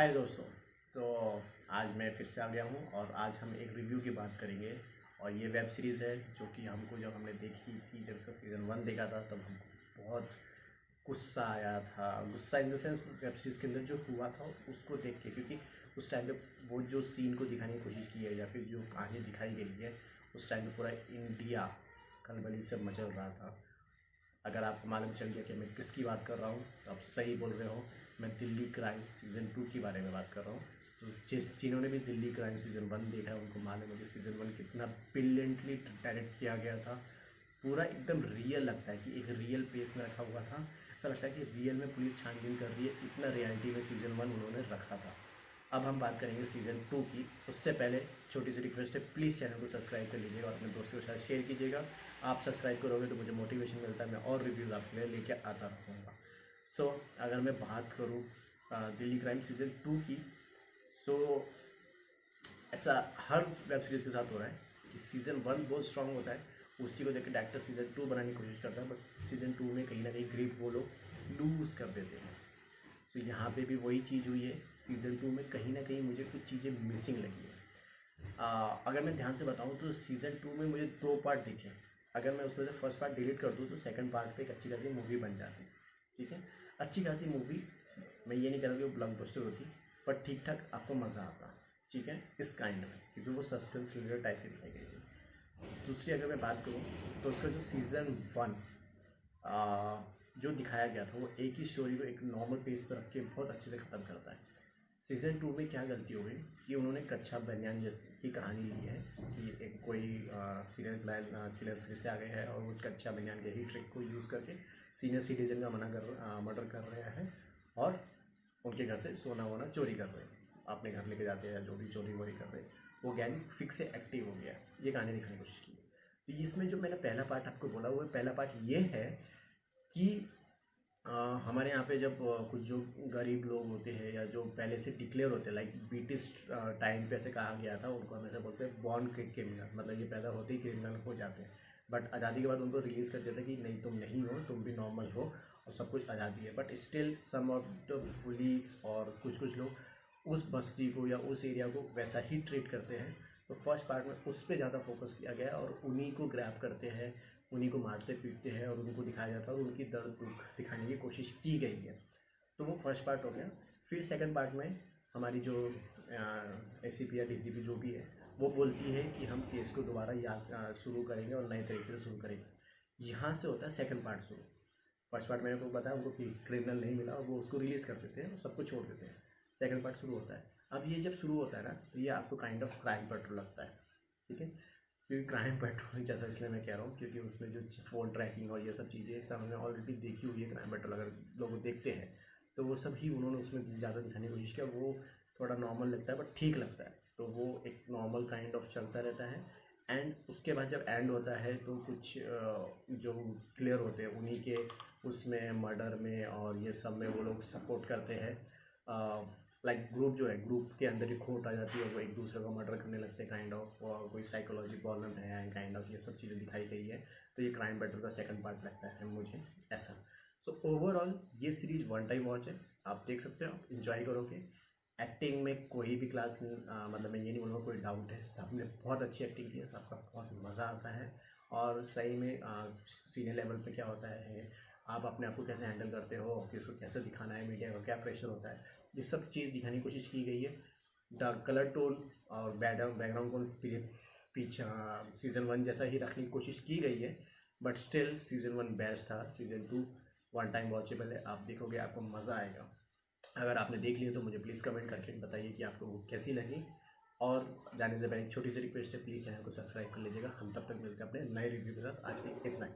हाय दोस्तों तो आज मैं फिर से आ गया हूँ और आज हम एक रिव्यू की बात करेंगे। और ये वेब सीरीज़ है जो कि हमको जब हमने देखी थी जब उसका सीज़न वन देखा था, तब हमको बहुत गुस्सा आया था। गुस्सा in the sense web series के अंदर जो हुआ था, उसको देख के, क्योंकि उस टाइम पे वो जो सीन को दिखाने की कोशिश की है या फिर जो कहानी दिखाई गई है, उस टाइम पे पूरा इंडिया खलबली से मचल रहा था। अगर आपको मालूम चल गया कि मैं किसकी बात कर रहा हूँ तो आप सही बोल रहे हो। मैं दिल्ली क्राइम सीज़न टू के बारे में बात कर रहा हूँ। तो जिस जिन्होंने भी दिल्ली क्राइम सीज़न वन देखा है, उनको मालूम है कि सीज़न वन कितना ब्रिलियंटली डायरेक्ट किया गया था। पूरा एकदम रियल लगता है कि एक रियल पेस में रखा हुआ था। ऐसा लगता है कि रियल में पुलिस छानबीन कर रही है, इतना रियलिटी में सीज़न वन उन्होंने रखा था। अब हम बात करेंगे सीज़न टू की। उससे पहले छोटी सी रिक्वेस्ट है प्लीज़ चैनल को सब्सक्राइब कर लीजिएगा और अपने दोस्तों के साथ शेयर कीजिएगा। आप सब्सक्राइब करोगे तो मुझे मोटिवेशन मिलता है, मैं और रिव्यूज़ आपके लिए लेके आता रहूँगा। सो so, अगर मैं बात करूँ दिल्ली क्राइम सीज़न टू की सो so, ऐसा हर वेब सीरीज़ के साथ हो रहा है कि सीज़न वन बहुत स्ट्रांग होता है। उसी को देखकर डायरेक्टर सीज़न टू बनाने की कोशिश करता है बट सीज़न टू में कहीं ना कहीं ग्रिप वो लोग लूज़ कर देते हैं। तो so, यहाँ पे भी वही चीज़ हुई है सीज़न टू में कहीं ना कहीं मुझे कुछ चीज़ें मिसिंग लगी है। आ, अगर मैं ध्यान से बताऊँ तो सीज़न टू में मुझे दो पार्ट दिखे। अगर मैं उसमें से फ़र्स्ट पार्ट डिलीट कर दूँ तो सेकंड पार्ट पे एक अच्छी खासी मूवी बन जाती ठीक है? अच्छी खासी मूवी मैं ये नहीं कह रहा कि वो ब्लॉक बस्टर होती, पर ठीक ठाक आपको मज़ा आता, ठीक है? इस काइंड में, क्योंकि वो सस्पेंस रिलेटेड टाइप की दिखाई गई है दूसरी अगर मैं बात करूँ तो उसका जो सीज़न वन जो दिखाया गया था, वो एक ही स्टोरी को एक नॉर्मल पेज पर रख के बहुत अच्छे से ख़त्म करता है। सीज़न टू में क्या गलती हो गई? कि उन्होंने कच्छा बनियान जैसी कहानी ली है, कि एक कोई सीरियल प्लान किलर फिर से आ गए हैं और वो कच्छा बनियान के ही ट्रिक को यूज़ करके सीनियर सिटीजन का मना कर मर्डर कर रहे हैं और उनके घर से सोना वोना चोरी कर रहे हैं। अपने घर लेके जाते हैं जो भी चोरी वोरी कर रहे हैं। वो गैंग फिक्स से एक्टिव हो गया। ये कहानी दिखाने की कोशिश की। तो इसमें जो मैंने पहला पार्ट आपको बोला हुआ है पहला पार्ट ये है कि आ, हमारे यहाँ पे जब कुछ जो गरीब लोग होते हैं या जो पहले से डिक्लेयर होते हैं लाइक ब्रिटिश टाइम पे ऐसे कहा गया था उनको हमेशा बोलते हैं बॉर्न क्रिमिनल मतलब ये पैदा होते ही क्रिमिनल हो जाते हैं। बट आज़ादी के बाद उनको रिलीज़ कर देते कि नहीं, तुम नहीं हो, तुम भी नॉर्मल हो और सब कुछ आज़ादी है। But still some of the police और कुछ कुछ लोग उस बस्ती को या उस एरिया को वैसा ही ट्रीट करते हैं। तो फ़र्स्ट पार्ट में उस पर ज़्यादा फोकस किया गया और उन्हीं को ग्रैप करते हैं, उन्हीं को मारते पीटते हैं और उनको दिखाया जाता है और उनकी दर्द दुख दिखाने की कोशिश की गई है। तो वो फ़र्स्ट पार्ट हो गया। फिर सेकंड पार्ट में हमारी जो ए सी पी या डी सी पी जो भी है वो बोलती है कि हम केस को दोबारा याद शुरू करेंगे और नए तरीके से शुरू करेंगे। यहाँ से होता है सेकंड पार्ट शुरू। फ़र्स्ट पार्ट मैंने को बताया उनको क्रिमिनल नहीं मिला और वो उसको रिलीज़ कर देते हैं सब कुछ छोड़ देते हैं। सेकंड पार्ट शुरू होता है। अब ये जब शुरू होता है ना तो ये आपको काइंड ऑफ़ क्राइम पेट्रोल लगता है, ठीक है? क्योंकि क्राइम पेट्रोल जैसा इसलिए मैं कह रहा हूँ, क्योंकि उसमें जो फ़ोन ट्रैकिंग और ये सब चीज़ें सब हमने ऑलरेडी देखी हुई है क्राइम पेट्रोल अगर लोग देखते हैं तो वो सब ही उन्होंने उसमें ज़्यादा दिखाने की कोशिश किया वो थोड़ा नॉर्मल लगता है बट ठीक लगता है। तो वो एक नॉर्मल काइंड ऑफ़ चलता रहता है। एंड उसके बाद जब एंड होता है तो कुछ जो क्लियर होते हैं, उन्हीं के उसमें मर्डर में और ये सब में वो लोग सपोर्ट करते हैं। लाइक ग्रुप जो है ग्रुप के अंदर ही खोट आ जाती है, वो एक दूसरे को मर्डर करने लगते हैं काइंड ऑफ़ कोई साइकोलॉजी प्रॉब्लम है एंड काइंड ऑफ़ ये सब चीज़ें दिखाई गई है। तो ये क्राइम बेटर का सेकंड पार्ट लगता है मुझे, ऐसा। सो ओवरऑल ये सीरीज़ वन टाइम वॉच है। आप देख सकते हो, आप इन्जॉय करोगे। एक्टिंग में कोई भी क्लास आ, मतलब मैं ये नहीं बोलूँगा कोई डाउट है सबने बहुत अच्छी एक्टिंग की है सबका बहुत मज़ा आता है। और सही में सीनियर लेवल पे क्या होता है आप अपने आप को कैसे हैंडल करते हो ऑफ़िस को कैसे दिखाना है मीडिया का क्या प्रेशर होता है ये सब चीज़ दिखाने की कोशिश की गई है। द कलर टोन और बैकग्राउंड बैकग्राउंड को पीछे सीज़न वन जैसा ही रखने की कोशिश की गई है but still season one best था। Season two one time watchable है। आप देखोगे आपको मज़ा आएगा। अगर आपने देख लिया तो मुझे प्लीज़ कमेंट करके बताइए कि आपको कैसी लगी। और जाने से पहले एक छोटी सी रिक्वेस्ट है प्लीज़ चैनल को सब्सक्राइब कर लीजिएगा। हम तब तक मिलते हैं अपने नए रिव्यू के साथ आज के इतना ही।